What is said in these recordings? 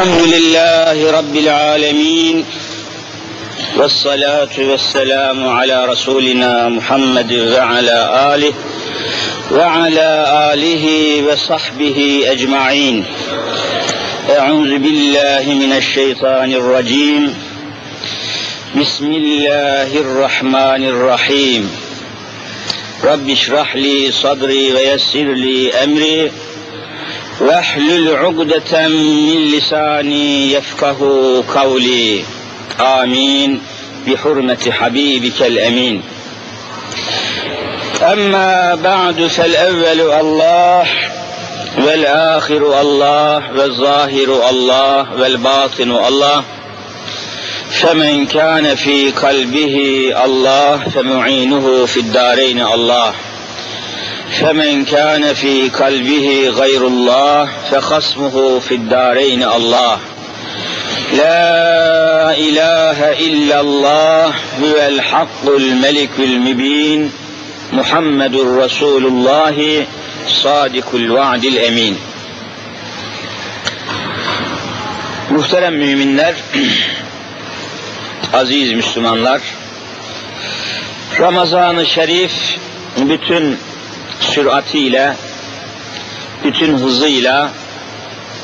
الحمد لله رب العالمين والصلاة والسلام على رسولنا محمد وعلى آله وعلى آله وصحبه أجمعين. أعوذ بالله من الشيطان الرجيم. بسم الله الرحمن الرحيم. رب اشرح لي صدري ويسر لي أمري. واحلل عقدة من لساني يفقه قولي. آمين. بحرمة حبيبك الأمين. أما بعد فالأول الله والآخر الله والظاهر الله والباطن الله. فمن كان في قلبه الله فمعينه في الدارين الله. فمن كان في قلبه غير الله فخصمه في الدارين الله لا إله إلا الله هو الحق الملك المبين محمد رسول الله صادق الوعد الأمين Muhterem müminler, aziz Müslümanlar, Ramazan-ı Şerif bütün süratiyle, bütün hızıyla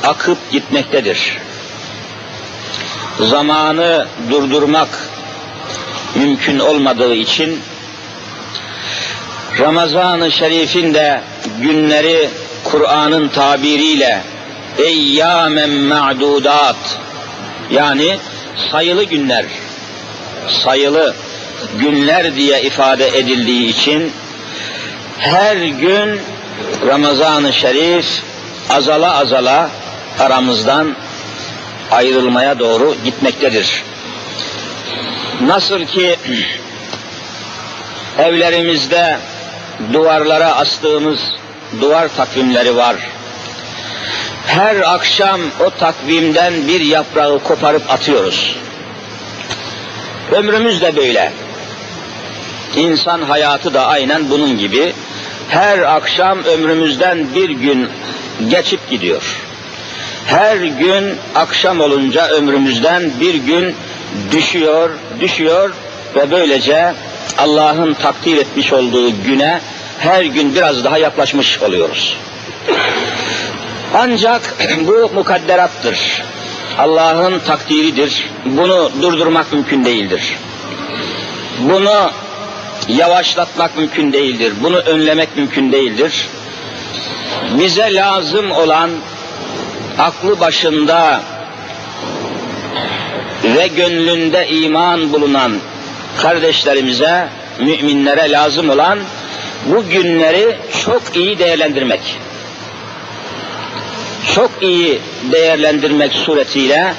akıp gitmektedir. Zamanı durdurmak mümkün olmadığı için Ramazan-ı Şerif'in de günleri Kur'an'ın tabiriyle eyyamen ma'dudat yani sayılı günler sayılı günler diye ifade edildiği için her gün Ramazan-ı Şerif azala azala aramızdan ayrılmaya doğru gitmektedir. Nasıl ki evlerimizde duvarlara astığımız duvar takvimleri var. Her akşam o takvimden bir yaprağı koparıp atıyoruz. Ömrümüz de böyle. İnsan hayatı da aynen bunun gibi. Her akşam ömrümüzden bir gün geçip gidiyor. Her gün akşam olunca ömrümüzden bir gün düşüyor, düşüyor ve böylece Allah'ın takdir etmiş olduğu güne her gün biraz daha yaklaşmış oluyoruz. Ancak bu mukadderattır. Allah'ın takdiridir. Bunu durdurmak mümkün değildir. Bunu yavaşlatmak mümkün değildir. Bunu önlemek mümkün değildir. Bize lazım olan aklı başında ve gönlünde iman bulunan kardeşlerimize, müminlere lazım olan bu günleri çok iyi değerlendirmek. Çok iyi değerlendirmek suretiyle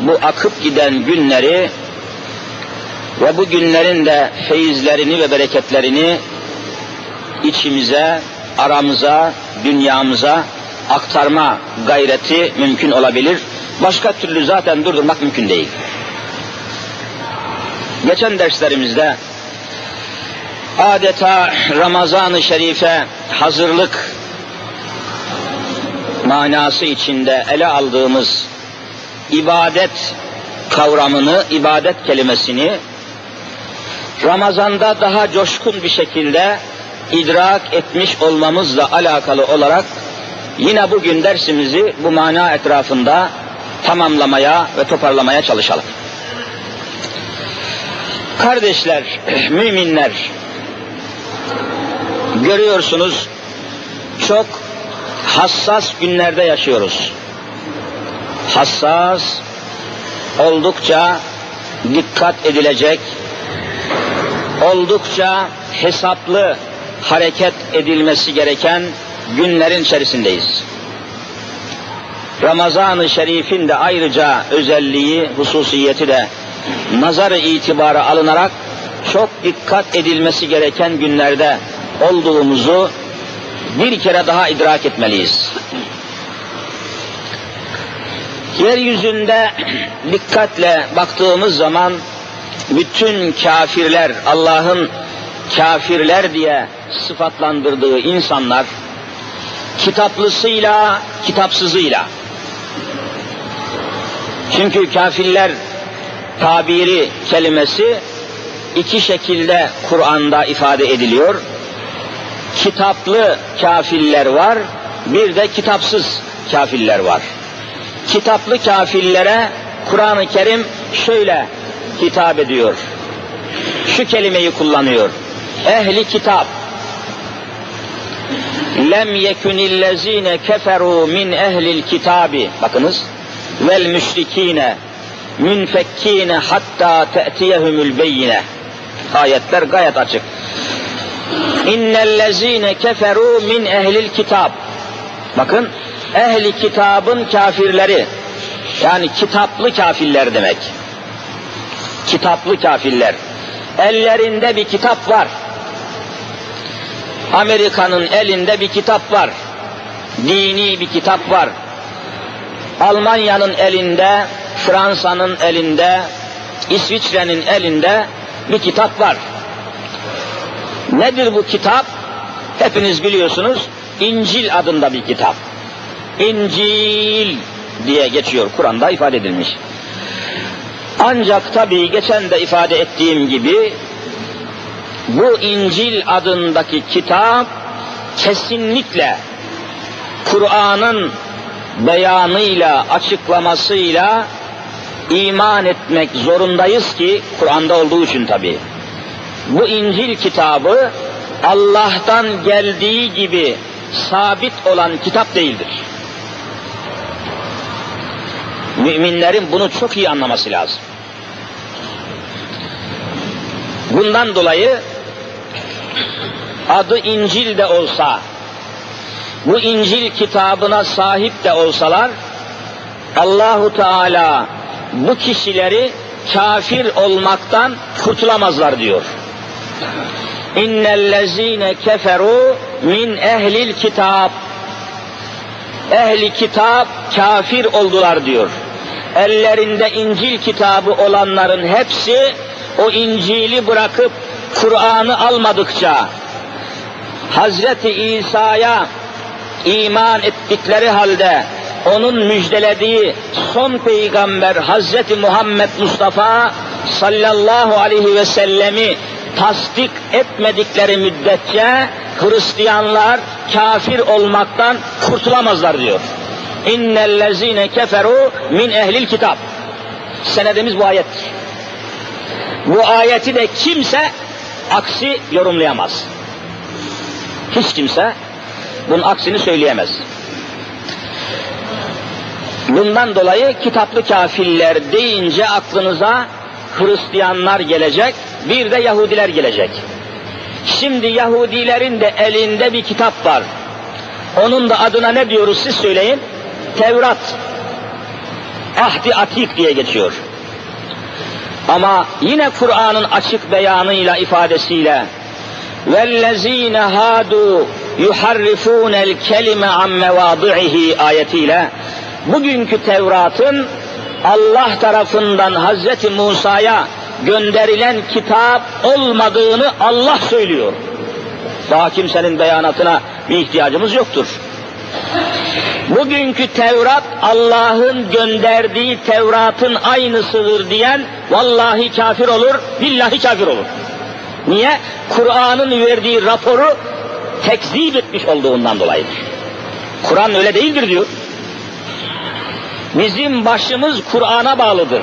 bu akıp giden günleri ve bu günlerin de feyizlerini ve bereketlerini içimize, aramıza, dünyamıza aktarma gayreti mümkün olabilir. Başka türlü zaten durdurmak mümkün değil. Geçen derslerimizde adeta Ramazan-ı Şerif'e hazırlık manası içinde ele aldığımız ibadet kavramını, ibadet kelimesini Ramazan'da daha coşkun bir şekilde idrak etmiş olmamızla alakalı olarak yine bugün dersimizi bu mana etrafında tamamlamaya ve toparlamaya çalışalım. Kardeşler, müminler, görüyorsunuz çok hassas günlerde yaşıyoruz. Hassas, oldukça dikkat edilecek, oldukça hesaplı hareket edilmesi gereken günlerin içerisindeyiz. Ramazan-ı Şerif'in de ayrıca özelliği, hususiyeti de nazar itibara alınarak çok dikkat edilmesi gereken günlerde olduğumuzu bir kere daha idrak etmeliyiz. Yeryüzünde dikkatle baktığımız zaman bütün kafirler, Allah'ın kafirler diye sıfatlandırdığı insanlar, kitaplısıyla, kitapsızıyla, Çünkü kafirler tabiri kelimesi iki şekilde Kur'an'da ifade ediliyor. Kitaplı kafirler var, bir de kitapsız kafirler var. Kitaplı kafirlere Kur'an-ı Kerim şöyle hitap ediyor. Şu kelimeyi kullanıyor. Ehli kitap. Lem yekunillezine keferu min ehlil kitabi. Bakınız. Vel müşrikine münfekkine hatta te'tiyehumul beyine. Ayetler gayet açık. İnnellezine keferu min ehlil kitap. Bakın ehli kitabın kafirleri yani kitaplı kafirler demek. Kitaplı kafirler. Ellerinde bir kitap var. Amerika'nın elinde bir kitap var. Dini bir kitap var. Almanya'nın elinde, Fransa'nın elinde, İsviçre'nin elinde bir kitap var. Nedir bu kitap? Hepiniz biliyorsunuz. İncil adında bir kitap. İncil diye geçiyor Kur'an'da ifade edilmiş. Ancak tabii geçen de ifade ettiğim gibi bu İncil adındaki kitap kesinlikle Kur'an'ın beyanıyla, açıklamasıyla iman etmek zorundayız ki Kur'an'da olduğu için tabii. Bu İncil kitabı Allah'tan geldiği gibi sabit olan kitap değildir. Müminlerin bunu çok iyi anlaması lazım. Bundan dolayı adı İncil de olsa, bu İncil kitabına sahip de olsalar, Allahu Teala bu kişileri kafir olmaktan kurtulamazlar diyor. İnnellezine keferu min ehlil kitap. Ehli kitap kafir oldular diyor. Ellerinde İncil kitabı olanların hepsi o İncil'i bırakıp Kur'an'ı almadıkça Hazreti İsa'ya iman ettikleri halde onun müjdelediği son peygamber Hazreti Muhammed Mustafa sallallahu aleyhi ve sellemi tasdik etmedikleri müddetçe Hristiyanlar kafir olmaktan kurtulamazlar diyor. İnnellezine keferu min ehlil kitap. Senedimiz bu ayettir. Bu ayeti de kimse aksi yorumlayamaz. Hiç kimse bunun aksini söyleyemez. Bundan dolayı kitaplı kafirler deyince aklınıza Hristiyanlar gelecek, bir de Yahudiler gelecek. Şimdi Yahudilerin de elinde bir kitap var. Onun da adına ne diyoruz siz söyleyin? Tevrat. Ahdi Atik diye geçiyor. Ama yine Kur'an'ın açık beyanıyla, ifadesiyle وَالَّذ۪ينَ هَادُوا يُحَرِّفُونَ الْكَلِمَ عَنْ مَوَاضِعِهِ ayetiyle bugünkü Tevrat'ın Allah tarafından Hazreti Musa'ya gönderilen kitap olmadığını Allah söylüyor. Daha kimsenin beyanatına bir ihtiyacımız yoktur. Bugünkü Tevrat Allah'ın gönderdiği Tevrat'ın aynısıdır diyen vallahi kafir olur, billahi kafir olur. Niye? Kur'an'ın verdiği raporu tekzip etmiş olduğundan dolayıdır. Kur'an öyle değildir diyor. Bizim başımız Kur'an'a bağlıdır.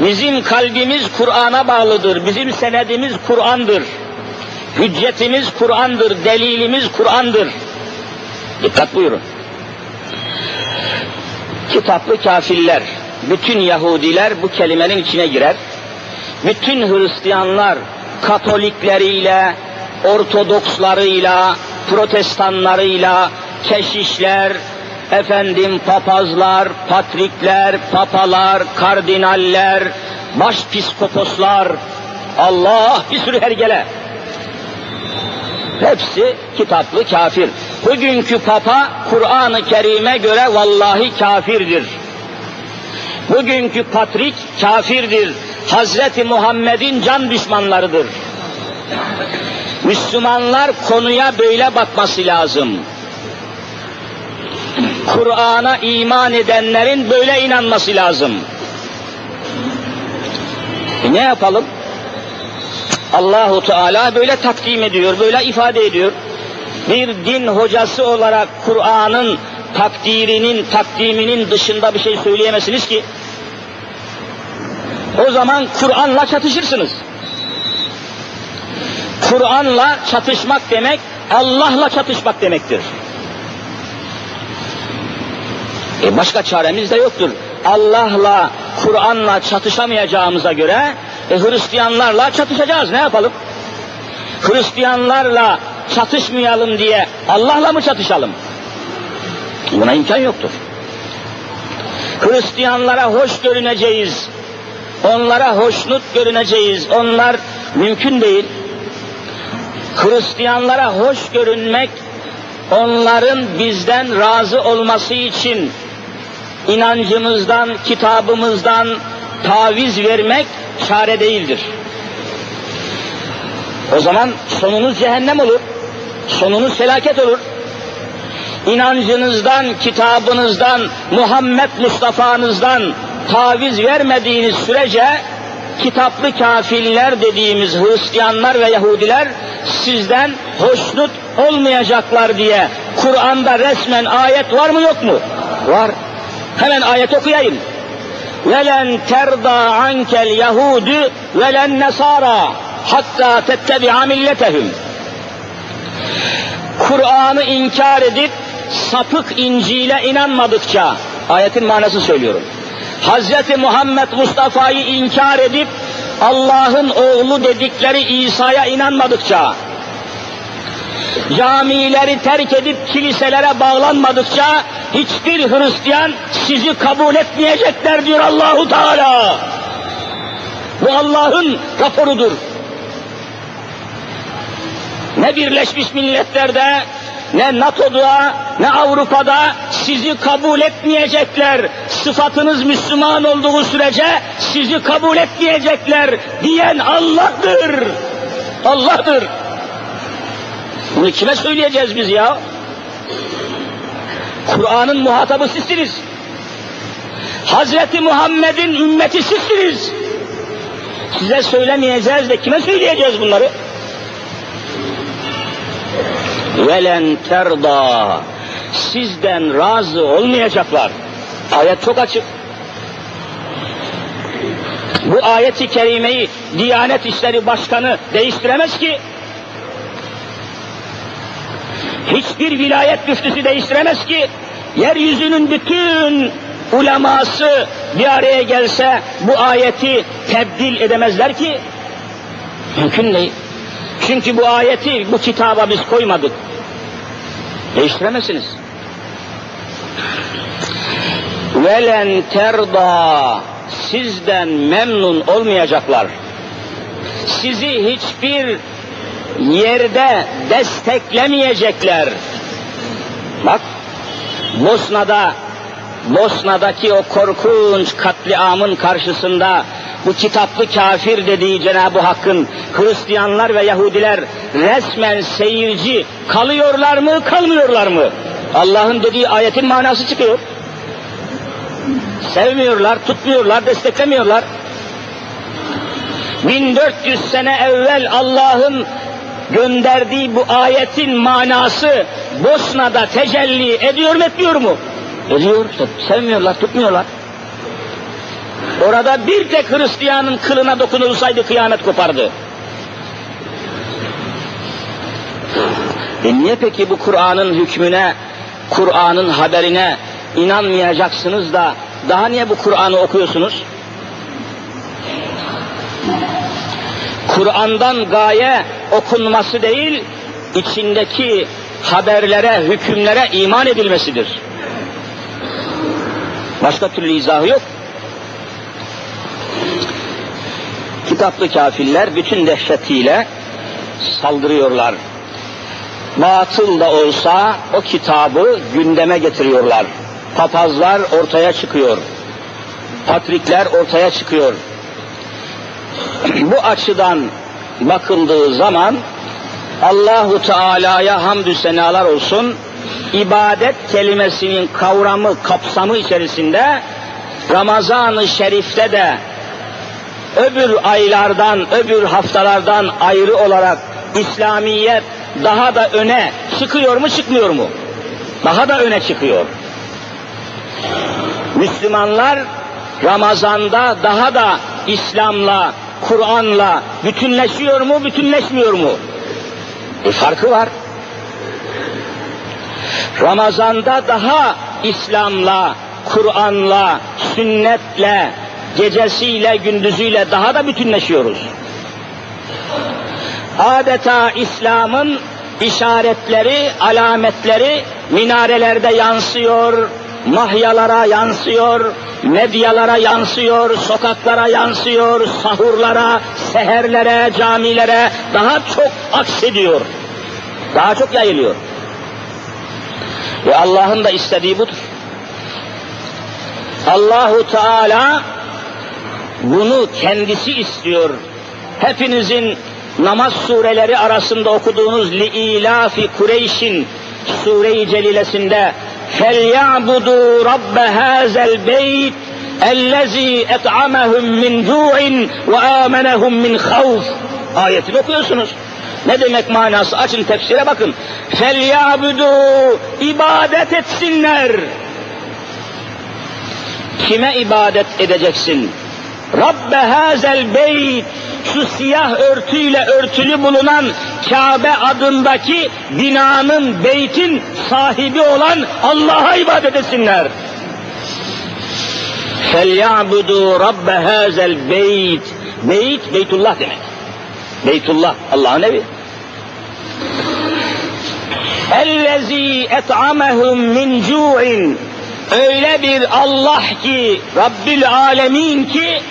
Bizim kalbimiz Kur'an'a bağlıdır. Bizim senedimiz Kur'an'dır. Hüccetimiz Kur'an'dır. Delilimiz Kur'an'dır. Dikkat buyurun. Kitaplı kafirler, bütün Yahudiler bu kelimenin içine girer. Bütün Hristiyanlar Katolikleriyle, Ortodokslarıyla, Protestanlarıyla, keşişler, efendim papazlar, patrikler, papalar, kardinaller, başpiskoposlar, Allah bir sürü hergele. Hepsi kitaplı kafir. Bugünkü papa Kur'an-ı Kerim'e göre vallahi kafirdir. Bugünkü patrik kafirdir. Hazreti Muhammed'in can düşmanlarıdır. Müslümanlar konuya böyle bakması lazım. Kur'an'a iman edenlerin böyle inanması lazım. E ne yapalım? Allahu Teala böyle takdim ediyor, böyle ifade ediyor. Bir din hocası olarak Kur'an'ın takdirinin, takdiminin dışında bir şey söyleyemezsiniz ki. O zaman Kur'an'la çatışırsınız. Kur'an'la çatışmak demek, Allah'la çatışmak demektir. E başka çaremiz de yoktur. Allah'la, Kur'an'la çatışamayacağımıza göre e, Hristiyanlarla çatışacağız. Ne yapalım? Hristiyanlarla çatışmayalım diye Allah'la mı çatışalım? Buna imkan yoktur. Hristiyanlara hoş görüneceğiz. Onlara hoşnut görüneceğiz. Onlar mümkün değil. Hristiyanlara hoş görünmek, onların bizden razı olması için inancımızdan, kitabımızdan taviz vermek çare değildir. O zaman sonunuz cehennem olur sonunuz felaket olur. İnancınızdan, kitabınızdan, Muhammed Mustafa'nızdan taviz vermediğiniz sürece kitaplı kafirler dediğimiz Hristiyanlar ve Yahudiler sizden hoşnut olmayacaklar diye Kur'an'da resmen ayet var mı yok mu? Var. Hemen ayet okuyayım. Velen terda ankel Yahudu velen nesara hatta tettebi'a milletehum. Kur'an'ı inkar edip sapık İncil'e inanmadıkça, ayetin manası söylüyorum. Hz. Muhammed Mustafa'yı inkar edip Allah'ın oğlu dedikleri İsa'ya inanmadıkça, camileri terk edip kiliselere bağlanmadıkça hiçbir Hristiyan sizi kabul etmeyecekler diyor Allahu Teala. Bu Allah'ın raporudur. Ne Birleşmiş Milletler'de, ne NATO'da, ne Avrupa'da sizi kabul etmeyecekler. Sıfatınız Müslüman olduğu sürece sizi kabul etmeyecekler diyen Allah'tır. Allah'tır. Bunu kime söyleyeceğiz biz ya? Kur'an'ın muhatabı sizsiniz. Hazreti Muhammed'in ümmeti sizsiniz. Size söylemeyeceğiz de kime söyleyeceğiz bunları? Velen terda sizden razı olmayacaklar. Ayet çok açık. Bu ayeti kerimeyi Diyanet İşleri Başkanı değiştiremez ki. Hiçbir vilayet müftüsü değiştiremez ki. Yeryüzünün bütün uleması bir araya gelse bu ayeti tebdil edemezler ki. Mümkün değil. Çünkü bu ayeti bu kitaba biz koymadık. Değiştiremezsiniz. Velen terda sizden memnun olmayacaklar. Sizi hiçbir yerde desteklemeyecekler. Bak Bosna'da Bosna'daki o korkunç katliamın karşısında bu kitaplı kafir dediği Cenab-ı Hakk'ın Hristiyanlar ve Yahudiler resmen seyirci kalıyorlar mı kalmıyorlar mı? Allah'ın dediği ayetin manası çıkıyor. Sevmiyorlar, tutmuyorlar, desteklemiyorlar. 1400 sene evvel Allah'ın gönderdiği bu ayetin manası Bosna'da tecelli ediyor mu etmiyor mu? Ediyor. Sevmiyorlar, tutmuyorlar. Orada bir tek Hristiyanın kılına dokunulsaydı kıyamet kopardı. E niye peki bu Kur'an'ın hükmüne, Kur'an'ın haberine inanmayacaksınız da daha niye bu Kur'an'ı okuyorsunuz? Kur'an'dan gaye okunması değil, içindeki haberlere, hükümlere iman edilmesidir. Başka türlü izahı yok. Kitaplı kafirler bütün dehşetiyle saldırıyorlar. Batıl da olsa o kitabı gündeme getiriyorlar. Papazlar ortaya çıkıyor. Patrikler ortaya çıkıyor. Bu açıdan bakıldığı zaman Allahu Teala'ya hamdü senalar olsun. İbadet kelimesinin kavramı, kapsamı içerisinde Ramazan-ı Şerif'te de öbür aylardan, öbür haftalardan ayrı olarak İslamiyet daha da öne çıkıyor mu, çıkmıyor mu? Daha da öne çıkıyor. Müslümanlar Ramazan'da daha da İslam'la, Kur'an'la bütünleşiyor mu, bütünleşmiyor mu? Bir farkı var. Ramazan'da daha İslam'la, Kur'an'la, sünnetle, gecesiyle, gündüzüyle daha da bütünleşiyoruz. Adeta İslam'ın işaretleri, alametleri minarelerde yansıyor, mahyalara yansıyor, medyalara yansıyor, sokaklara yansıyor, sahurlara, seherlere, camilere daha çok aksediyor. Daha çok yayılıyor. Ve Allah'ın da istediği budur. Allahu Teala bunu kendisi istiyor. Hepinizin namaz sureleri arasında okuduğunuz Li'ilafi Kureyş'in sure-i celilesinde فَلْيَعْبُدُوا رَبَّ هَذَا الْبَيْتِ اَلَّذ۪ي اَطْعَمَهُمْ مِنْ جُوعٍ وَآمَنَهُمْ مِنْ خَوْفٍ ayetini okuyorsunuz. Ne demek manası? Açın tefsire bakın. فَلْيَعْبُدُوا ibadet etsinler. Kime ibadet edeceksin? Rabbe hazel beyt şu siyah örtüyle örtülü bulunan Kabe adındaki binanın, beytin sahibi olan Allah'a ibadet etsinler. فَلْيَعْبُدُوا رَبَّ هَذَا الْبَيْتِ Beyt, Beytullah demek. Beytullah, Allah'ın evi. Ellezî et'amehum min cu'in. Öyle bir Allah ki, Rabbil alemin ki,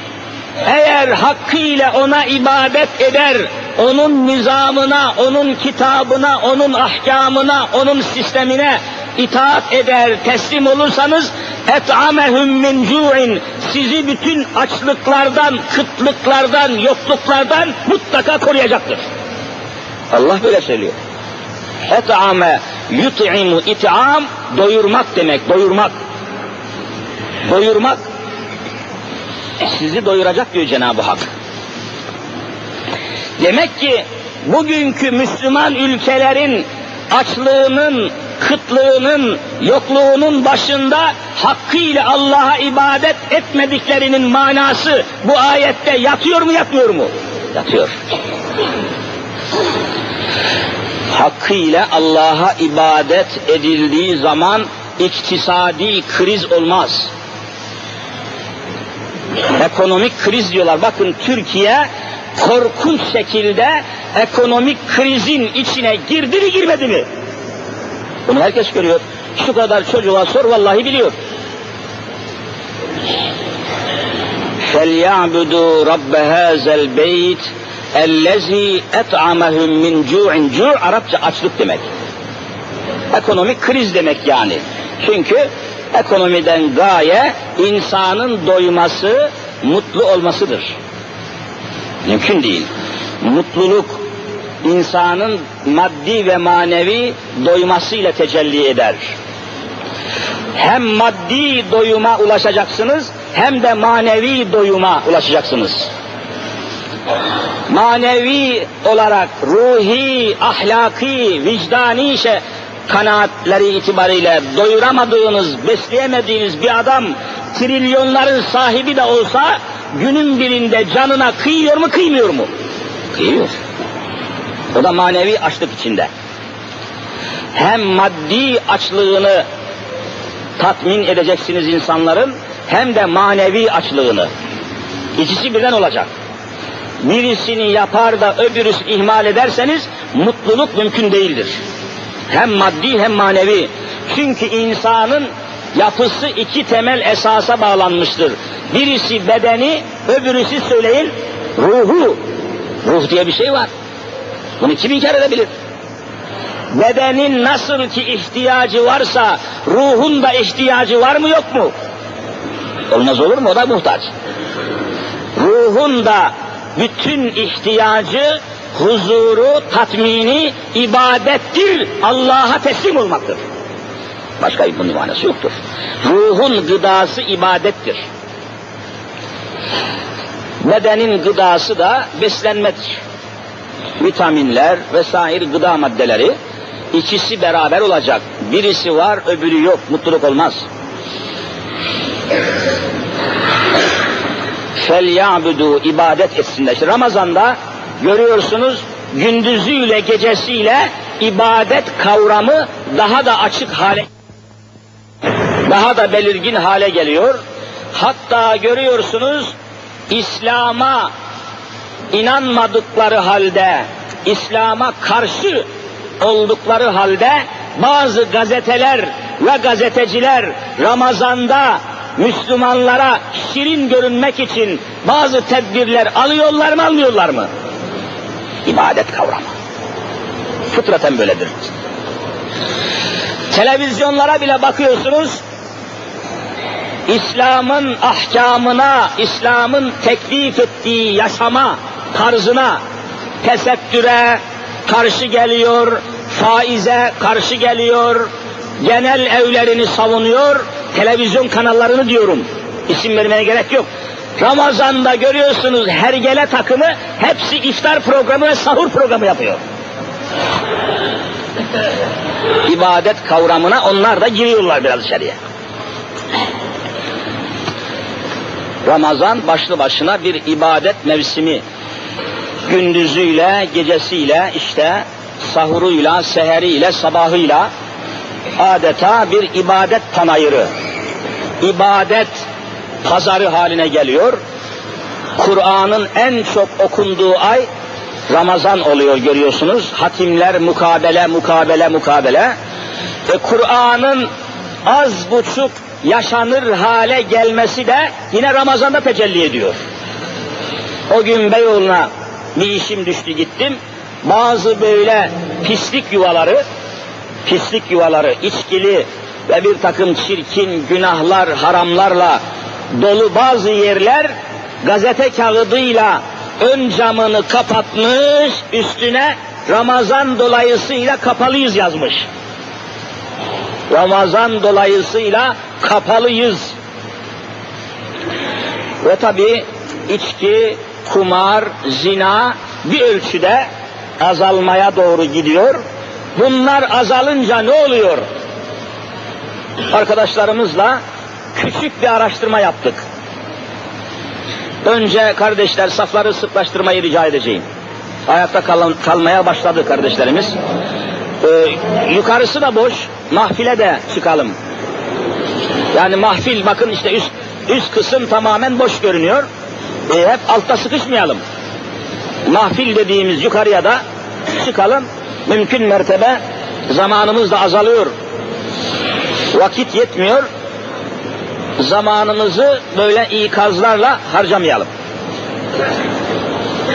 eğer hakkıyla ona ibadet eder, onun nizamına, onun kitabına, onun ahkamına, onun sistemine itaat eder, teslim olursanız et'amehum min cu'in sizi bütün açlıklardan, kıtlıklardan, yokluklardan mutlaka koruyacaktır. Allah böyle söylüyor. Et'ame yut'imu it'am doyurmak demek, doyurmak. Doyurmak sizi doyuracak diyor Cenab-ı Hak. Demek ki bugünkü Müslüman ülkelerin açlığının, kıtlığının, yokluğunun başında hakkıyla Allah'a ibadet etmediklerinin manası bu ayette yatıyor mu yatmıyor mu? Yatıyor Hakkıyla Allah'a ibadet edildiği zaman iktisadi kriz olmaz ekonomik kriz diyorlar. Bakın Türkiye korkunç şekilde ekonomik krizin içine girdi mi girmedi mi? Bunu herkes görüyor. Şu kadar çocuğa sor vallahi biliyor. فَلْيَعْبُدُوا رَبَّ هَذَا الْبَيْتِ Ellezî et'amehum min cu'in. Cu' Arapça açlık demek. Ekonomik kriz demek yani. Çünkü ekonomiden gaye insanın doyması, mutlu olmasıdır. Mümkün değil. Mutluluk insanın maddi ve manevi doymasıyla tecelli eder. Hem maddi doyuma ulaşacaksınız hem de manevi doyuma ulaşacaksınız. Manevi olarak ruhi, ahlaki, vicdani şey, kanaatleri itibariyle doyuramadığınız, besleyemediğiniz bir adam trilyonların sahibi de olsa günün birinde canına kıyıyor mu kıymıyor mu? Kıyıyor. O da manevi açlık içinde. Hem maddi açlığını tatmin edeceksiniz insanların hem de manevi açlığını. İkisi birden olacak. Birisini yapar da öbürüsü ihmal ederseniz mutluluk mümkün değildir. Hem maddi hem manevi. Çünkü insanın yapısı iki temel esasa bağlanmıştır. Birisi bedeni, öbürüsü söyleyin ruhu. Ruh diye bir şey var. Bunu kim inkar edebilir? Bedenin nasıl ki ihtiyacı varsa ruhun da ihtiyacı var mı yok mu? Olmaz olur mu? O da muhtaç. Ruhun da bütün ihtiyacı huzuru, tatmini ibadettir, Allah'a teslim olmaktır. Başka bir bunun manası yoktur. Ruhun gıdası ibadettir. Bedenin gıdası da beslenmedir. Vitaminler vesaire gıda maddeleri ikisi beraber olacak. Birisi var öbürü yok. Mutluluk olmaz. Ya'budu ibadet etsinler. İşte Ramazan'da görüyorsunuz gündüzüyle gecesiyle ibadet kavramı daha da açık hale daha da belirgin hale geliyor. Hatta görüyorsunuz İslam'a inanmadıkları halde, İslam'a karşı oldukları halde bazı gazeteler ve gazeteciler Ramazan'da Müslümanlara şirin görünmek için bazı tedbirler alıyorlar mı almıyorlar mı? İbadet kavramı. Fıtraten böyledir. Televizyonlara bile bakıyorsunuz, İslam'ın ahkamına, İslam'ın teklif ettiği yaşama tarzına, tesettüre karşı geliyor, faize karşı geliyor, genel evlerini savunuyor, televizyon kanallarını diyorum. İsim vermeye gerek yok. Ramazan'da görüyorsunuz hergele takımı hepsi iftar programı ve sahur programı yapıyor. İbadet kavramına onlar da giriyorlar biraz içeriye. Ramazan başlı başına bir ibadet mevsimi. Gündüzüyle, gecesiyle, işte sahuruyla, seheriyle, sabahıyla adeta bir ibadet panayırı, ibadet pazarı haline geliyor. Kur'an'ın en çok okunduğu ay Ramazan oluyor görüyorsunuz. Hatimler mukabele, mukabele, mukabele. E, Kur'an'ın az buçuk yaşanır hale gelmesi de yine Ramazan'da tecelli ediyor. O gün Beyoğlu'na bir işim düştü gittim. Bazı böyle pislik yuvaları, pislik yuvaları, içkili ve bir takım çirkin günahlar, haramlarla dolu bazı yerler gazete kağıdıyla ön camını kapatmış, üstüne Ramazan dolayısıyla kapalıyız yazmış. Ramazan dolayısıyla kapalıyız. Ve tabi içki, kumar, zina bir ölçüde azalmaya doğru gidiyor. Bunlar azalınca ne oluyor? Arkadaşlarımızla küçük bir araştırma yaptık. Önce kardeşler safları sıklaştırmayı rica edeceğim. Ayakta kal kalmaya başladı kardeşlerimiz. Ee, yukarısı da boş, mahfile de çıkalım. Yani mahfil bakın işte üst, üst kısım tamamen boş görünüyor. Ee, hep altta sıkışmayalım. Mahfil dediğimiz yukarıya da çıkalım. Mümkün mertebe zamanımız da azalıyor. Vakit yetmiyor. Zamanımızı böyle ikazlarla harcamayalım.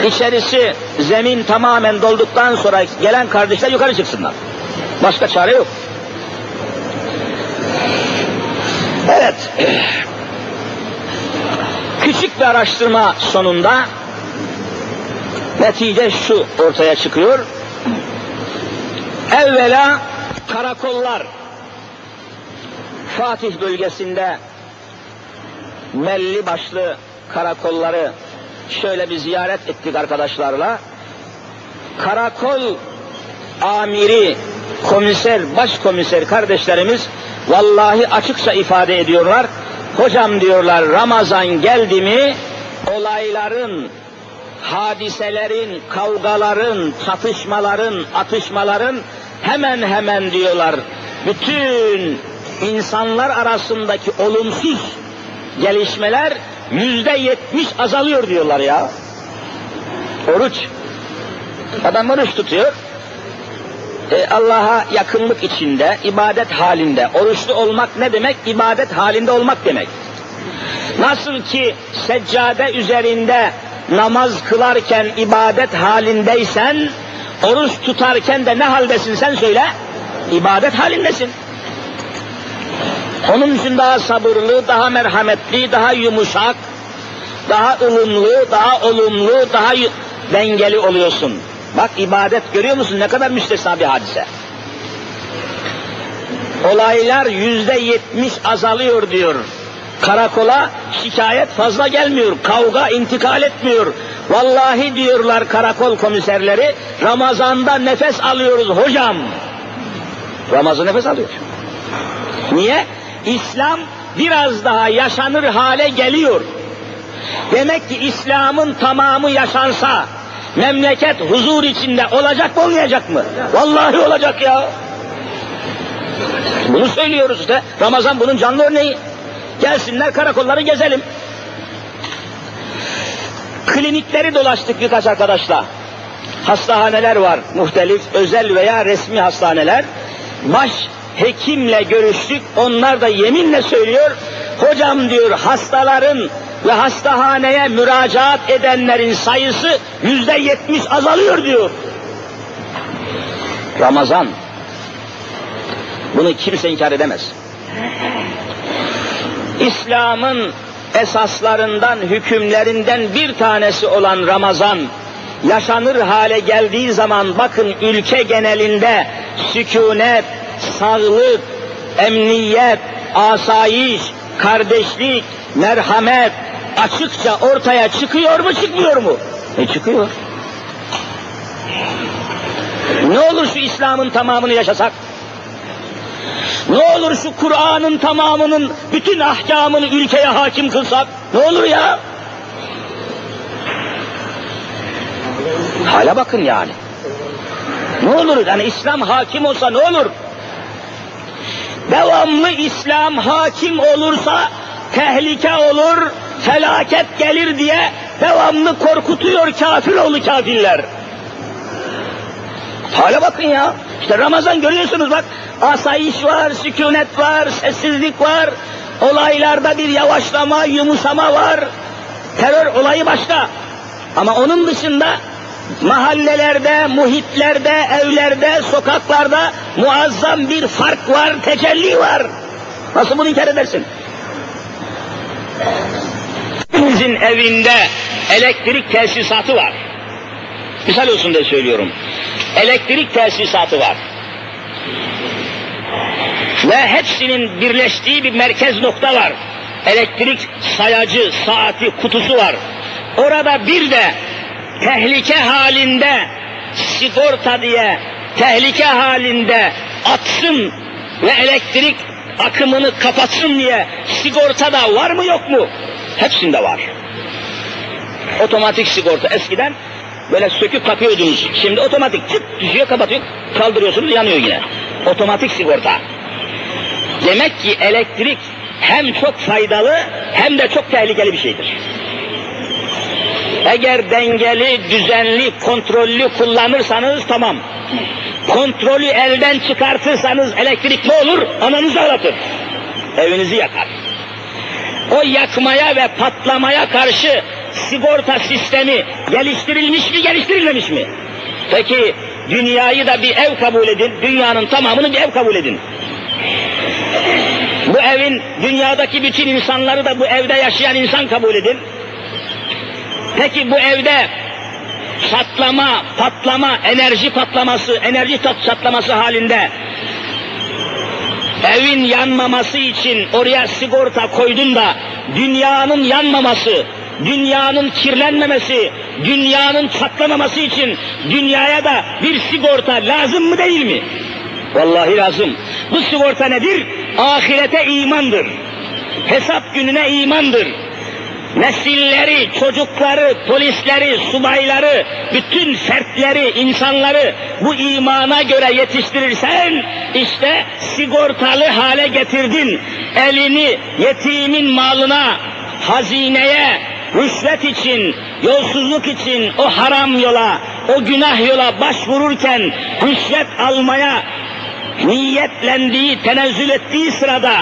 İçerisi zemin tamamen dolduktan sonra gelen kardeşler yukarı çıksınlar. Başka çare yok. Evet. Küçük bir araştırma sonunda netice şu ortaya çıkıyor. Evvela karakollar Fatih bölgesinde belli başlı karakolları şöyle bir ziyaret ettik arkadaşlarla. Karakol amiri, komiser, başkomiser kardeşlerimiz vallahi açıkça ifade ediyorlar. Hocam diyorlar Ramazan geldi mi olayların, hadiselerin, kavgaların, çatışmaların, atışmaların hemen hemen diyorlar bütün insanlar arasındaki olumsuz gelişmeler yüzde yetmiş azalıyor diyorlar ya. Oruç. Adam oruç tutuyor. E, Allah'a yakınlık içinde, ibadet halinde. Oruçlu olmak ne demek? İbadet halinde olmak demek. Nasıl ki seccade üzerinde namaz kılarken ibadet halindeysen, oruç tutarken de ne haldesin sen söyle? İbadet halindesin. Onun için daha sabırlı, daha merhametli, daha yumuşak, daha ılımlı, daha olumlu, daha dengeli oluyorsun. Bak ibadet görüyor musun ne kadar müstesna bir hadise. Olaylar yüzde yetmiş azalıyor diyor. Karakola şikayet fazla gelmiyor. Kavga intikal etmiyor. Vallahi diyorlar karakol komiserleri Ramazan'da nefes alıyoruz hocam. Ramazan nefes alıyor. Niye? İslam biraz daha yaşanır hale geliyor. Demek ki İslam'ın tamamı yaşansa memleket huzur içinde olacak mı olmayacak mı? Vallahi olacak ya. Bunu söylüyoruz işte. Ramazan bunun canlı örneği. Gelsinler karakolları gezelim. Klinikleri dolaştık birkaç arkadaşla. Hastahaneler var muhtelif, özel veya resmi hastaneler. Baş hekimle görüştük. Onlar da yeminle söylüyor. Hocam diyor hastaların ve hastahaneye müracaat edenlerin sayısı yüzde yetmiş azalıyor diyor. Ramazan. Bunu kimse inkar edemez. İslam'ın esaslarından, hükümlerinden bir tanesi olan Ramazan, yaşanır hale geldiği zaman bakın ülke genelinde sükunet, sağlık, emniyet, asayiş, kardeşlik, merhamet açıkça ortaya çıkıyor mu çıkmıyor mu? E çıkıyor. Ne olur şu İslam'ın tamamını yaşasak? Ne olur şu Kur'an'ın tamamının bütün ahkamını ülkeye hakim kılsak? Ne olur ya? Hala bakın yani. Ne olur yani İslam hakim olsa ne olur? Devamlı İslam hakim olursa tehlike olur, felaket gelir diye devamlı korkutuyor kafir oğlu kafirler. Hala bakın ya. İşte Ramazan görüyorsunuz bak. Asayiş var, sükunet var, sessizlik var. Olaylarda bir yavaşlama, yumuşama var. Terör olayı başka. Ama onun dışında mahallelerde, muhitlerde, evlerde, sokaklarda muazzam bir fark var, tecelli var. Nasıl bunu inkar edersin? Hepimizin evinde elektrik tesisatı var. Misal olsun diye söylüyorum. Elektrik tesisatı var. Ve hepsinin birleştiği bir merkez nokta var. Elektrik sayacı, saati, kutusu var. Orada bir de tehlike halinde sigorta diye tehlike halinde atsın ve elektrik akımını kapatsın diye sigorta da var mı yok mu? Hepsinde var. Otomatik sigorta eskiden böyle söküp takıyordunuz. Şimdi otomatik çıt düşüyor kapatıyor kaldırıyorsunuz yanıyor yine. Otomatik sigorta. Demek ki elektrik hem çok faydalı hem de çok tehlikeli bir şeydir. Eğer dengeli, düzenli, kontrollü kullanırsanız tamam. Kontrolü elden çıkartırsanız elektrik ne olur? Ananızı ağlatır. Evinizi yakar. O yakmaya ve patlamaya karşı sigorta sistemi geliştirilmiş mi, geliştirilmemiş mi? Peki dünyayı da bir ev kabul edin, dünyanın tamamını bir ev kabul edin. Bu evin, dünyadaki bütün insanları da bu evde yaşayan insan kabul edin. Peki bu evde çatlama, patlama, enerji patlaması, enerji çatlaması halinde evin yanmaması için oraya sigorta koydun da dünyanın yanmaması, dünyanın kirlenmemesi, dünyanın çatlamaması için dünyaya da bir sigorta lazım mı değil mi? Vallahi lazım. Bu sigorta nedir? Ahirete imandır. Hesap gününe imandır. Nesilleri, çocukları, polisleri, subayları, bütün fertleri, insanları bu imana göre yetiştirirsen işte sigortalı hale getirdin. Elini yetimin malına, hazineye, rüşvet için, yolsuzluk için o haram yola, o günah yola başvururken rüşvet almaya niyetlendiği, tenezzül ettiği sırada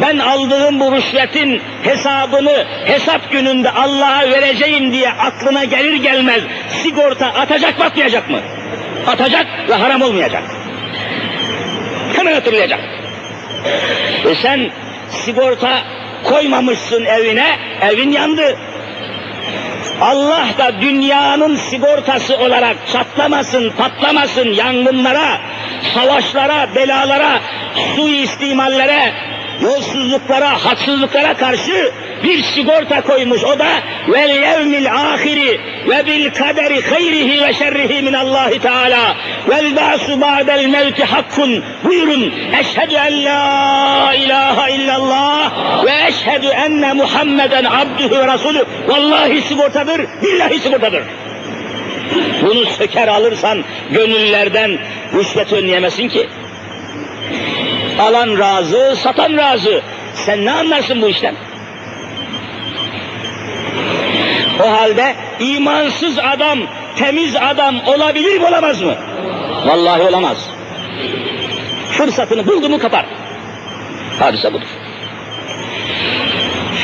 ben aldığım bu rüşvetin hesabını hesap gününde Allah'a vereceğim diye aklına gelir gelmez sigorta atacak mı atmayacak mı? Atacak ve haram olmayacak. Hemen hatırlayacak. E sen sigorta koymamışsın evine, evin yandı. Allah da dünyanın sigortası olarak çatlamasın, patlamasın, yangınlara, savaşlara, belalara suistimallere, yolsuzluklara, haksızlıklara karşı bir sigorta koymuş. O da vel yevmil ahiri ve bil kaderi hayrihi ve şerrihi min Allahi Teala vel ba'su ba'del mevti hakkun. Buyurun. Eşhedü en la ilahe illallah ve eşhedü enne Muhammeden abdühü ve rasulü. Vallahi sigortadır, billahi sigortadır. Bunu söker alırsan gönüllerden rüşvet önleyemesin ki. Alan razı, satan razı. Sen ne anlarsın bu işten? O halde imansız adam, temiz adam olabilir mi olamaz mı? Vallahi olamaz. Fırsatını buldu mu kapar. Hadise budur.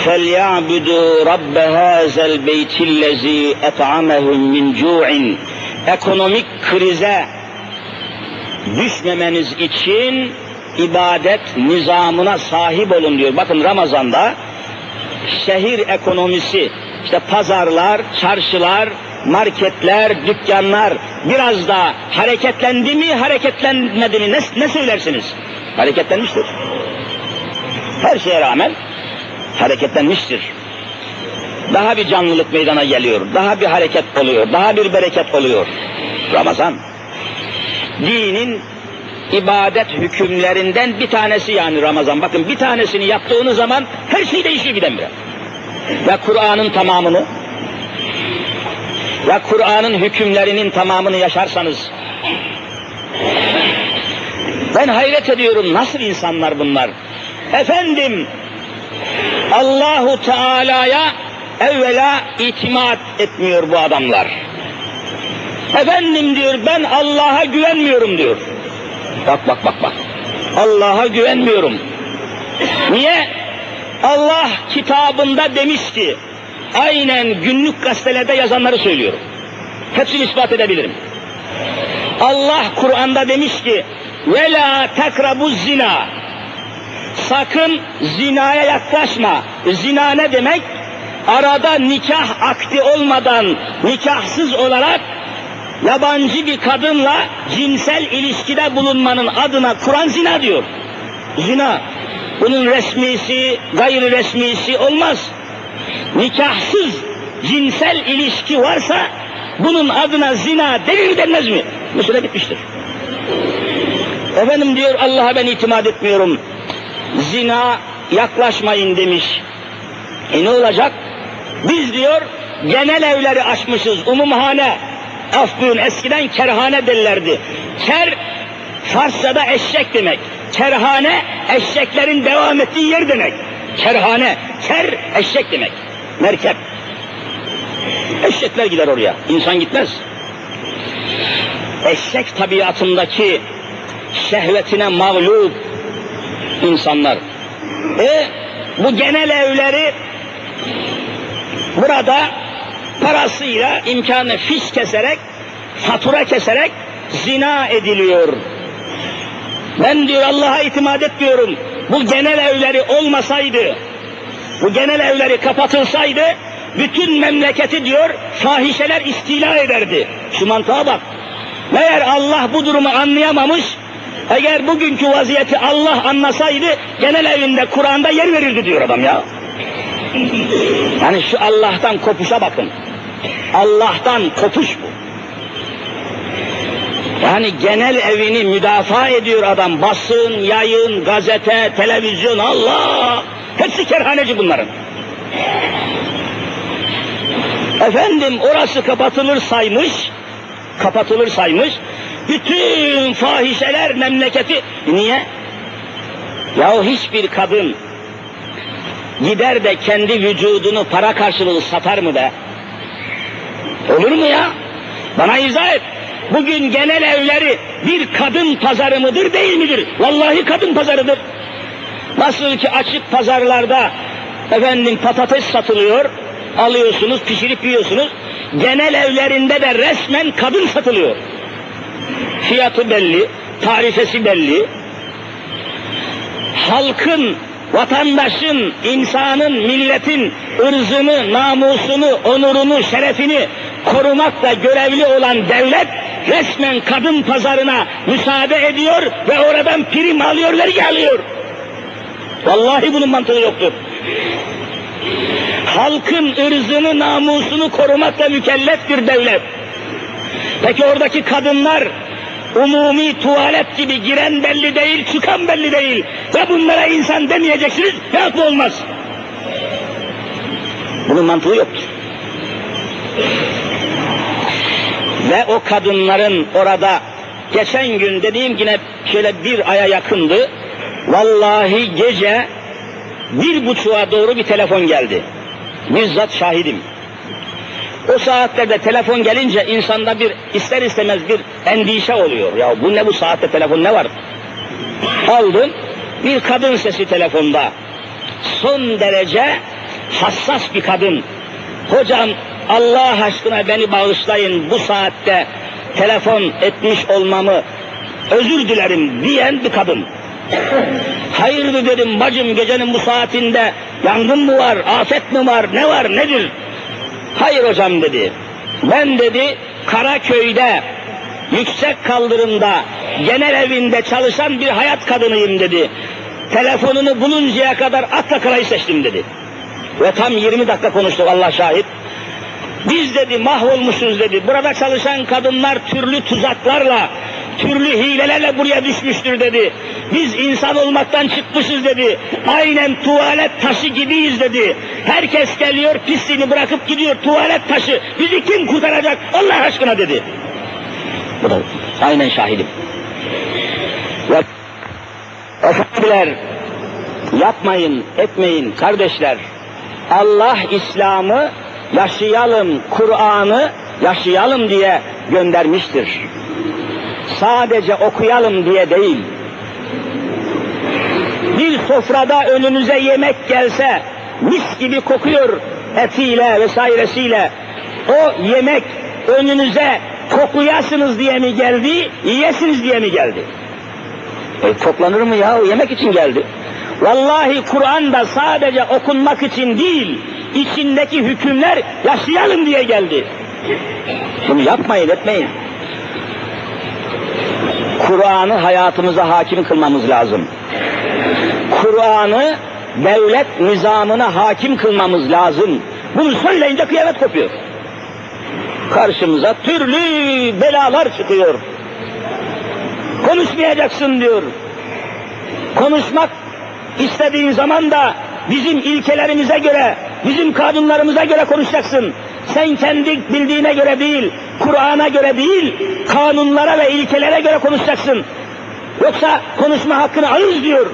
فَلْيَعْبُدُوا رَبَّ هَذَا الْبَيْتِ الَّذ۪ي اَطْعَمَهُمْ مِنْ جُوعٍ Ekonomik krize düşmemeniz için ibadet nizamına sahip olun diyor. Bakın Ramazan'da şehir ekonomisi, işte pazarlar, çarşılar, marketler, dükkanlar biraz da hareketlendi mi, hareketlenmedi mi ne, ne söylersiniz? Hareketlenmiştir. Her şeye rağmen hareketlenmiştir. Daha bir canlılık meydana geliyor, daha bir hareket oluyor, daha bir bereket oluyor. Ramazan. Dinin ibadet hükümlerinden bir tanesi yani Ramazan. Bakın bir tanesini yaptığınız zaman her şey değişiyor birdenbire. Ve Kur'an'ın tamamını ve Kur'an'ın hükümlerinin tamamını yaşarsanız ben hayret ediyorum nasıl insanlar bunlar. Efendim Allahu Teala'ya evvela itimat etmiyor bu adamlar. Efendim diyor ben Allah'a güvenmiyorum diyor. Bak bak bak bak. Allah'a güvenmiyorum. Niye? Allah kitabında demiş ki, aynen günlük gazetelerde yazanları söylüyorum. Hepsini ispat edebilirim. Allah Kur'an'da demiş ki, ve la zina. Sakın zinaya yaklaşma. Zina ne demek? Arada nikah akdi olmadan, nikahsız olarak yabancı bir kadınla cinsel ilişkide bulunmanın adına Kur'an zina diyor. Zina. Bunun resmisi, gayri resmisi olmaz. Nikahsız cinsel ilişki varsa bunun adına zina denir denmez mi? Mesele bitmiştir. Efendim diyor Allah'a ben itimat etmiyorum. Zina yaklaşmayın demiş. E ne olacak? Biz diyor genel evleri açmışız, umumhane. Af buyurun eskiden kerhane derlerdi. Ker Farsçada eşek demek. Kerhane eşeklerin devam ettiği yer demek. Kerhane, ker eşek demek. Merkep. Eşekler gider oraya, insan gitmez. Eşek tabiatındaki şehvetine mağlup insanlar. E bu genel evleri burada parasıyla imkanı fiş keserek, fatura keserek zina ediliyor. Ben diyor Allah'a itimat etmiyorum. Bu genel evleri olmasaydı, bu genel evleri kapatılsaydı, bütün memleketi diyor fahişeler istila ederdi. Şu mantığa bak. Meğer Allah bu durumu anlayamamış, eğer bugünkü vaziyeti Allah anlasaydı, genel evinde Kur'an'da yer verirdi diyor adam ya. Yani şu Allah'tan kopuşa bakın. Allah'tan kopuş bu. Yani genel evini müdafaa ediyor adam. Basın, yayın, gazete, televizyon, Allah! Hepsi kerhaneci bunların. Efendim orası kapatılır saymış, kapatılır saymış, bütün fahişeler memleketi, niye? Yahu hiçbir kadın gider de kendi vücudunu para karşılığı satar mı be? Olur mu ya? Bana izah et. Bugün genel evleri bir kadın pazarı mıdır değil midir? Vallahi kadın pazarıdır. Nasıl ki açık pazarlarda efendim patates satılıyor, alıyorsunuz, pişirip yiyorsunuz. Genel evlerinde de resmen kadın satılıyor. Fiyatı belli, tarifesi belli. Halkın, vatandaşın, insanın, milletin ırzını, namusunu, onurunu, şerefini korumakla görevli olan devlet resmen kadın pazarına müsaade ediyor ve oradan prim alıyor, vergi alıyor. Vallahi bunun mantığı yoktur. Halkın ırzını, namusunu korumakla mükelleftir devlet. Peki oradaki kadınlar umumi tuvalet gibi giren belli değil, çıkan belli değil. Ve bunlara insan demeyeceksiniz, yapma olmaz. Bunun mantığı yoktur. Ve o kadınların orada geçen gün dediğim yine şöyle bir aya yakındı. Vallahi gece bir buçuğa doğru bir telefon geldi. Bizzat şahidim. O saatlerde telefon gelince insanda bir ister istemez bir endişe oluyor. Ya bu ne bu saatte telefon ne var? Aldım bir kadın sesi telefonda. Son derece hassas bir kadın. Hocam Allah aşkına beni bağışlayın bu saatte telefon etmiş olmamı özür dilerim diyen bir kadın. Hayırdır dedim bacım gecenin bu saatinde yangın mı var, afet mi var, ne var, nedir? Hayır hocam dedi. Ben dedi Karaköy'de yüksek kaldırımda genel evinde çalışan bir hayat kadınıyım dedi. Telefonunu buluncaya kadar atla karayı seçtim dedi. Ve tam 20 dakika konuştuk Allah şahit. Biz dedi mahvolmuşuz dedi. Burada çalışan kadınlar türlü tuzaklarla, türlü hilelerle buraya düşmüştür dedi. Biz insan olmaktan çıkmışız dedi. Aynen tuvalet taşı gibiyiz dedi. Herkes geliyor pisliğini bırakıp gidiyor tuvalet taşı. Bizi kim kurtaracak Allah aşkına dedi. Bu da aynen şahidim. Ve efendiler yapmayın, etmeyin kardeşler. Allah İslam'ı yaşayalım, Kur'an'ı yaşayalım diye göndermiştir. Sadece okuyalım diye değil. Bir sofrada önünüze yemek gelse, mis gibi kokuyor etiyle vesairesiyle. O yemek önünüze kokuyasınız diye mi geldi, yiyesiniz diye mi geldi? E, koklanır mı ya? Yemek için geldi. Vallahi Kur'an da sadece okunmak için değil, içindeki hükümler yaşayalım diye geldi. Bunu yapmayın, etmeyin. Kur'an'ı hayatımıza hakim kılmamız lazım. Kur'an'ı devlet nizamına hakim kılmamız lazım. Bunu söyleyince kıyamet kopuyor. Karşımıza türlü belalar çıkıyor. Konuşmayacaksın diyor. Konuşmak istediğin zaman da bizim ilkelerimize göre, bizim kanunlarımıza göre konuşacaksın. Sen kendi bildiğine göre değil, Kur'an'a göre değil, kanunlara ve ilkelere göre konuşacaksın. Yoksa konuşma hakkını alırız diyor.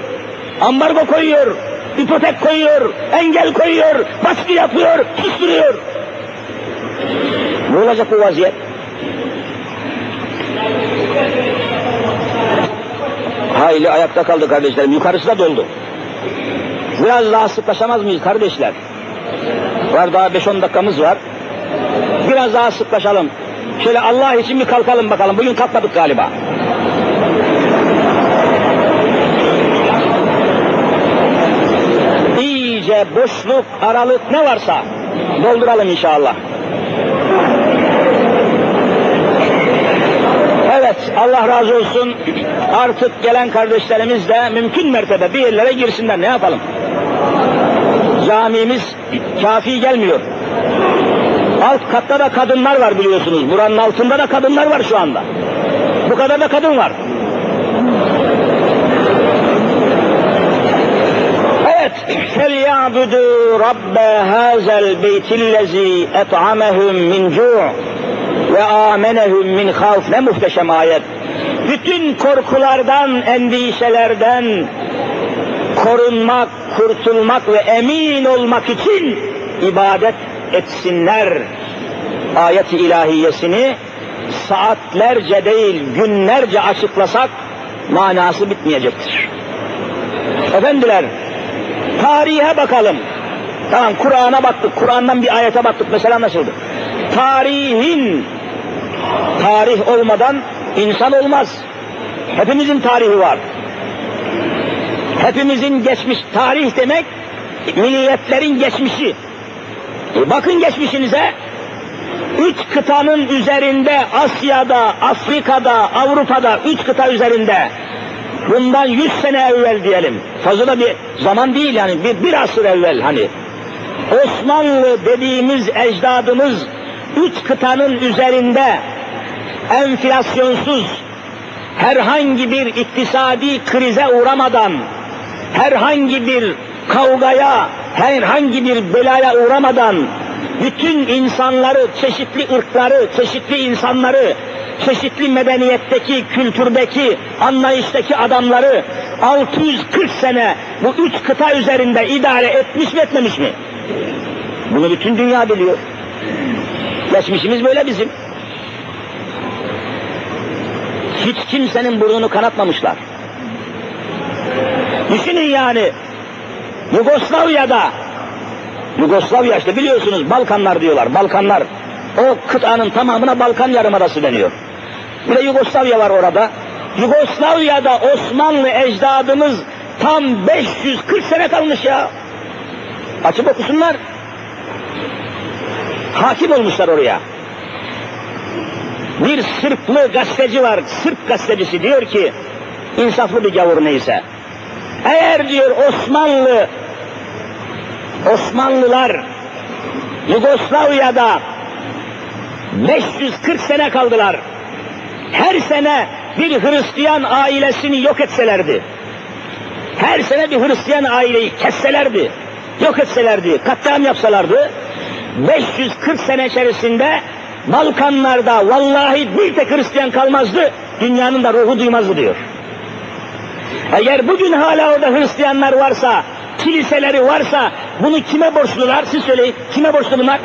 Ambargo koyuyor, ipotek koyuyor, engel koyuyor, baskı yapıyor, susturuyor. Ne olacak bu vaziyet? Hayli ayakta kaldı kardeşlerim. Yukarısı da doldu. Biraz daha sıklaşamaz mıyız kardeşler? Var daha 5-10 dakikamız var. Biraz daha sıklaşalım. Şöyle Allah için bir kalkalım bakalım. Bugün kalkmadık galiba. İyice boşluk, aralık ne varsa dolduralım inşallah. Evet, Allah razı olsun. Artık gelen kardeşlerimiz de mümkün mertebe bir yerlere girsinler. Ne yapalım? Camimiz kafi gelmiyor. Alt katta da kadınlar var biliyorsunuz. Buranın altında da kadınlar var şu anda. Bu kadar da kadın var. Evet. فَلْيَعْبُدُوا رَبَّ هَذَا الْبَيْتِ الَّذ۪ي اَطْعَمَهُمْ مِنْ جُوعٍ ve amenehum min havf ne muhteşem ayet. Bütün korkulardan, endişelerden korunmak, kurtulmak ve emin olmak için ibadet etsinler. Ayet-i ilahiyesini saatlerce değil günlerce açıklasak manası bitmeyecektir. Efendiler, tarihe bakalım. Tamam Kur'an'a baktık, Kur'an'dan bir ayete baktık mesela anlaşıldı. Tarihin tarih olmadan insan olmaz. Hepimizin tarihi var. Hepimizin geçmiş tarih demek milletlerin geçmişi. E bakın geçmişinize üç kıtanın üzerinde Asya'da, Afrika'da, Avrupa'da üç kıta üzerinde bundan yüz sene evvel diyelim. Fazla bir zaman değil yani bir, bir asır evvel hani. Osmanlı dediğimiz ecdadımız üç kıtanın üzerinde enflasyonsuz herhangi bir iktisadi krize uğramadan herhangi bir kavgaya, herhangi bir belaya uğramadan bütün insanları, çeşitli ırkları, çeşitli insanları, çeşitli medeniyetteki, kültürdeki, anlayıştaki adamları 640 sene bu üç kıta üzerinde idare etmiş mi etmemiş mi? Bunu bütün dünya biliyor. Geçmişimiz böyle bizim. Hiç kimsenin burnunu kanatmamışlar. Düşünün yani Yugoslavya'da Yugoslavya işte biliyorsunuz Balkanlar diyorlar. Balkanlar o kıtanın tamamına Balkan Yarımadası deniyor. Bir de Yugoslavya var orada. Yugoslavya'da Osmanlı ecdadımız tam 540 sene kalmış ya. Açıp okusunlar. Hakim olmuşlar oraya. Bir Sırplı gazeteci var, Sırp gazetecisi diyor ki, insaflı bir gavur neyse. Eğer diyor Osmanlı, Osmanlılar Yugoslavya'da 540 sene kaldılar. Her sene bir Hristiyan ailesini yok etselerdi. Her sene bir Hristiyan aileyi kesselerdi. Yok etselerdi, katliam yapsalardı. 540 sene içerisinde Balkanlarda vallahi bir tek Hristiyan kalmazdı, dünyanın da ruhu duymazdı diyor. Eğer bugün hala orada Hristiyanlar varsa, kiliseleri varsa bunu kime borçlular? Siz söyleyin. Kime borçlu bunlar?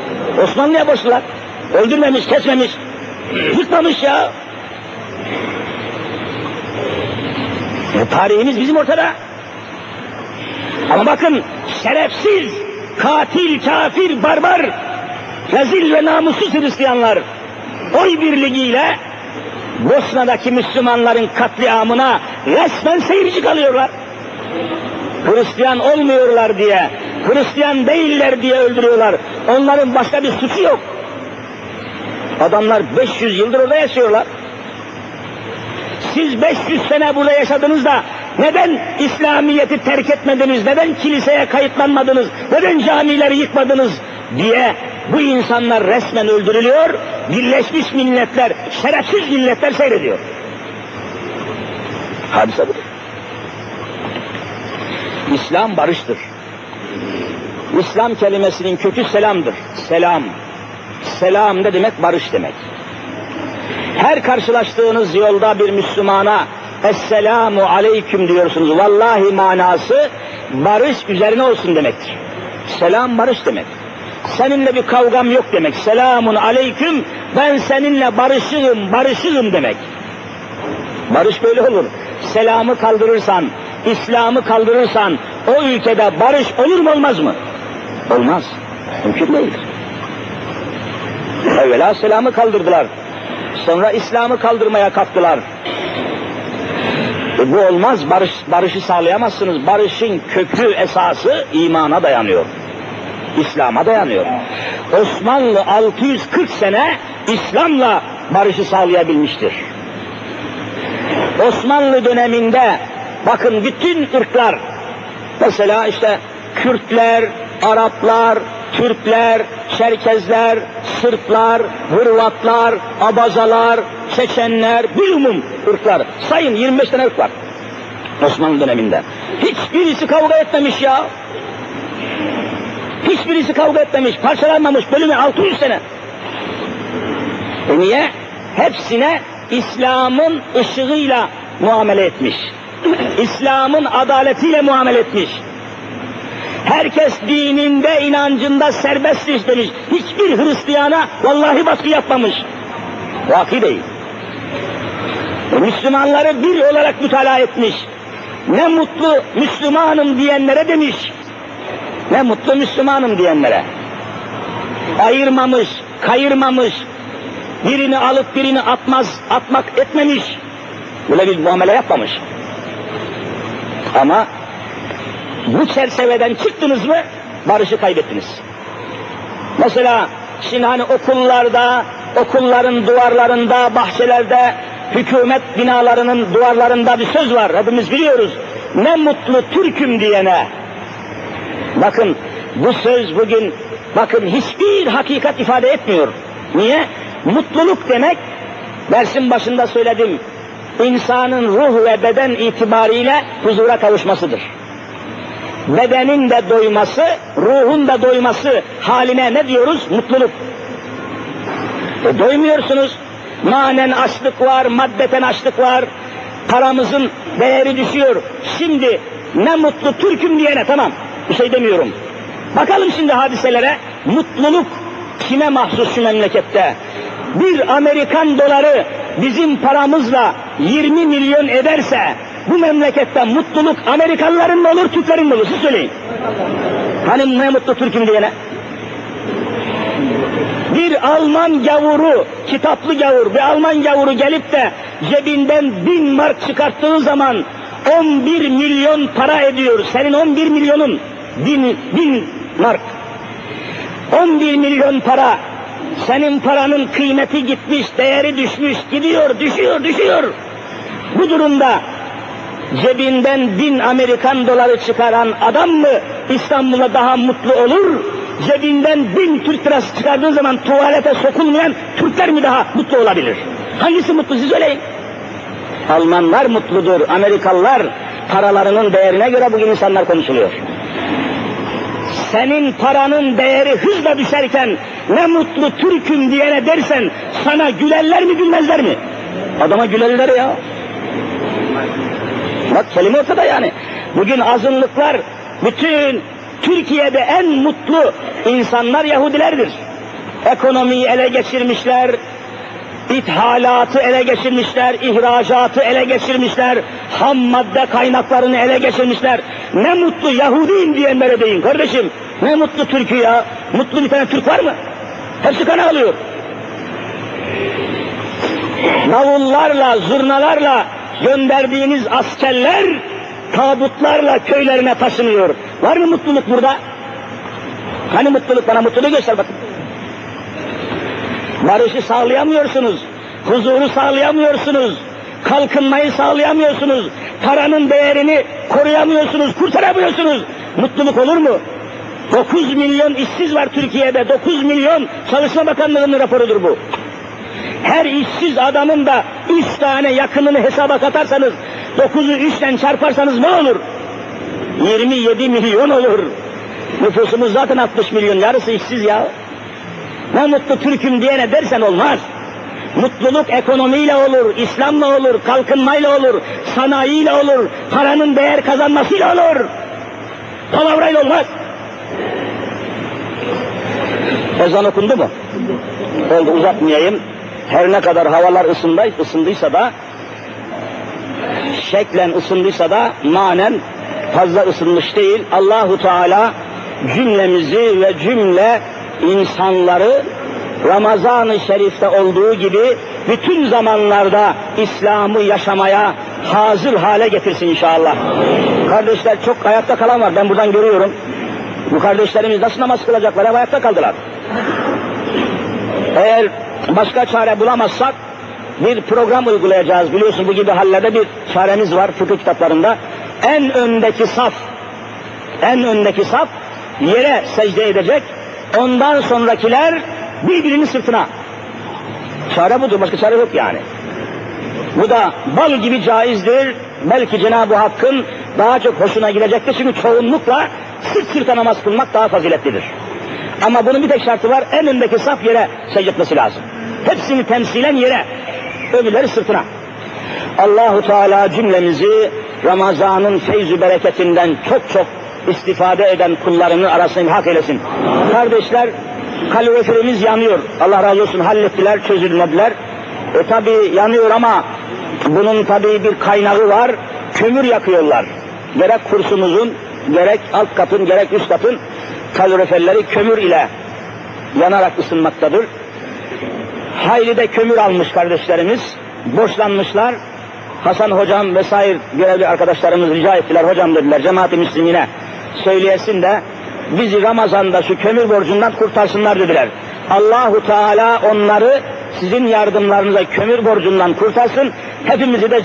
Osmanlı'ya borçlular. Öldürmemiş, kesmemiş. Yıkmamış ya. E, tarihimiz bizim ortada. Ama bakın şerefsiz, katil, kafir, barbar, rezil ve namussuz Hristiyanlar oy birliğiyle Bosna'daki Müslümanların katliamına resmen seyirci kalıyorlar. Hristiyan olmuyorlar diye, Hristiyan değiller diye öldürüyorlar. Onların başka bir suçu yok. Adamlar 500 yıldır orada yaşıyorlar. Siz 500 sene burada yaşadınız da neden İslamiyet'i terk etmediniz, neden kiliseye kayıtlanmadınız, neden camileri yıkmadınız diye bu insanlar resmen öldürülüyor, Birleşmiş Milletler, şerefsiz milletler seyrediyor. Hadise budur. İslam barıştır. İslam kelimesinin kökü selamdır. Selam. Selam ne demek? Barış demek. Her karşılaştığınız yolda bir Müslümana Esselamu aleyküm diyorsunuz. Vallahi manası barış üzerine olsun demektir. Selam barış demek. Seninle bir kavgam yok demek. Selamun aleyküm ben seninle barışığım, barışığım demek. Barış böyle olur. Selamı kaldırırsan, İslam'ı kaldırırsan o ülkede barış olur mu olmaz mı? Olmaz. Mümkün değildir. Evvela selamı kaldırdılar. Sonra İslam'ı kaldırmaya kalktılar. E bu olmaz, barış, barışı sağlayamazsınız. Barışın kökü, esası imana dayanıyor. İslam'a dayanıyor. Osmanlı 640 sene İslam'la barışı sağlayabilmiştir. Osmanlı döneminde bakın bütün ırklar mesela işte Kürtler, Araplar, Türkler, Çerkezler, Sırplar, Hırvatlar, Abazalar, Çeçenler, bir umum ırklar. Sayın 25 tane ırk var Osmanlı döneminde. Hiçbirisi kavga etmemiş ya. Hiçbirisi kavga etmemiş, parçalanmamış, bölümü 600 sene. E niye? Hepsine İslam'ın ışığıyla muamele etmiş. İslam'ın adaletiyle muamele etmiş. Herkes dininde, inancında serbest demiş. Hiçbir Hristiyana vallahi baskı yapmamış. Vaki değil. Müslümanları bir olarak mütalaa etmiş. Ne mutlu Müslümanım diyenlere demiş. Ne mutlu Müslümanım diyenlere. Ayırmamış, kayırmamış, birini alıp birini atmaz, atmak etmemiş. Böyle bir muamele yapmamış. Ama bu çerçeveden çıktınız mı barışı kaybettiniz. Mesela şimdi hani okullarda, okulların duvarlarında, bahçelerde, hükümet binalarının duvarlarında bir söz var. Hepimiz biliyoruz. Ne mutlu Türk'üm diyene. Bakın bu söz bugün bakın hiçbir hakikat ifade etmiyor. Niye? Mutluluk demek dersin başında söyledim. insanın ruh ve beden itibariyle huzura kavuşmasıdır. Bedenin de doyması, ruhun da doyması haline ne diyoruz? Mutluluk. E doymuyorsunuz. Manen açlık var, maddeten açlık var. Paramızın değeri düşüyor. Şimdi ne mutlu Türk'üm diyene tamam bir şey demiyorum. Bakalım şimdi hadiselere. Mutluluk kime mahsus şu memlekette? Bir Amerikan doları bizim paramızla 20 milyon ederse bu memlekette mutluluk Amerikalıların mı olur, Türklerin mi olur? Siz söyleyin. Hani ne mutlu Türk'üm diyene? Bir Alman gavuru, kitaplı gavur, bir Alman gavuru gelip de cebinden bin mark çıkarttığı zaman 11 milyon para ediyor. Senin 11 milyonun bin, bin mark. 11 milyon para. Senin paranın kıymeti gitmiş, değeri düşmüş, gidiyor, düşüyor, düşüyor. Bu durumda cebinden bin Amerikan doları çıkaran adam mı İstanbul'a daha mutlu olur? Cebinden bin Türk lirası çıkardığı zaman tuvalete sokulmayan Türkler mi daha mutlu olabilir? Hangisi mutlu siz söyleyin. Almanlar mutludur, Amerikalılar paralarının değerine göre bugün insanlar konuşuluyor. Senin paranın değeri hızla düşerken ne mutlu Türk'üm diyene dersen sana gülerler mi gülmezler mi? Adama gülerler ya. Bak kelime ortada yani. Bugün azınlıklar bütün Türkiye'de en mutlu insanlar Yahudilerdir. Ekonomiyi ele geçirmişler, ithalatı ele geçirmişler, ihracatı ele geçirmişler, ham madde kaynaklarını ele geçirmişler. Ne mutlu Yahudiyim diyenlere deyin kardeşim. Ne mutlu Türk'ü ya. Mutlu bir tane Türk var mı? Hepsi kana alıyor. Davullarla, zurnalarla gönderdiğiniz askerler tabutlarla köylerine taşınıyor. Var mı mutluluk burada? Hani mutluluk bana mutluluğu göster bakın. Barışı sağlayamıyorsunuz. Huzuru sağlayamıyorsunuz. Kalkınmayı sağlayamıyorsunuz. Paranın değerini koruyamıyorsunuz, kurtaramıyorsunuz. Mutluluk olur mu? 9 milyon işsiz var Türkiye'de. 9 milyon Çalışma Bakanlığı'nın raporudur bu. Her işsiz adamın da üç tane yakınını hesaba katarsanız, 9'u üçten çarparsanız ne olur? 27 milyon olur. Nüfusumuz zaten 60 milyon, yarısı işsiz ya. Ne mutlu Türk'üm diyene dersen olmaz. Mutluluk ekonomiyle olur, İslam'la olur, kalkınmayla olur, sanayiyle olur, paranın değer kazanmasıyla olur. Palavrayla olmaz. Ezan okundu mu? Oldu uzatmayayım. Her ne kadar havalar ısınday, ısındıysa da şeklen ısındıysa da manen fazla ısınmış değil. Allahu Teala cümlemizi ve cümle insanları Ramazan-ı Şerif'te olduğu gibi bütün zamanlarda İslam'ı yaşamaya hazır hale getirsin inşallah. Kardeşler çok ayakta kalan var. Ben buradan görüyorum. Bu kardeşlerimiz nasıl namaz kılacaklar? Hep ayakta kaldılar. Eğer başka çare bulamazsak bir program uygulayacağız. Biliyorsun bu gibi hallerde bir çaremiz var fıkıh kitaplarında. En öndeki saf, en öndeki saf yere secde edecek. Ondan sonrakiler birbirinin sırtına. Çare budur, başka çare yok yani. Bu da bal gibi caizdir. Belki Cenab-ı Hakk'ın daha çok hoşuna gidecektir. Çünkü çoğunlukla sırt sırta namaz kılmak daha faziletlidir. Ama bunun bir tek şartı var. En öndeki saf yere secdetmesi lazım. Hepsini temsilen yere. Öbürleri sırtına. Allahu Teala cümlemizi Ramazan'ın feyzü bereketinden çok çok istifade eden kullarını arasına hak eylesin. Kardeşler kaloriferimiz yanıyor. Allah razı olsun hallettiler, çözülmediler. E tabi yanıyor ama bunun tabi bir kaynağı var. Kömür yakıyorlar. Gerek kursumuzun, gerek alt katın, gerek üst katın kaloriferleri kömür ile yanarak ısınmaktadır. Hayli de kömür almış kardeşlerimiz. Borçlanmışlar. Hasan hocam vesaire görevli arkadaşlarımız rica ettiler. Hocam dediler cemaat-i müslimine söyleyesin de bizi Ramazan'da şu kömür borcundan kurtarsınlar dediler. Allahu Teala onları sizin yardımlarınıza kömür borcundan kurtarsın. Hepimizi de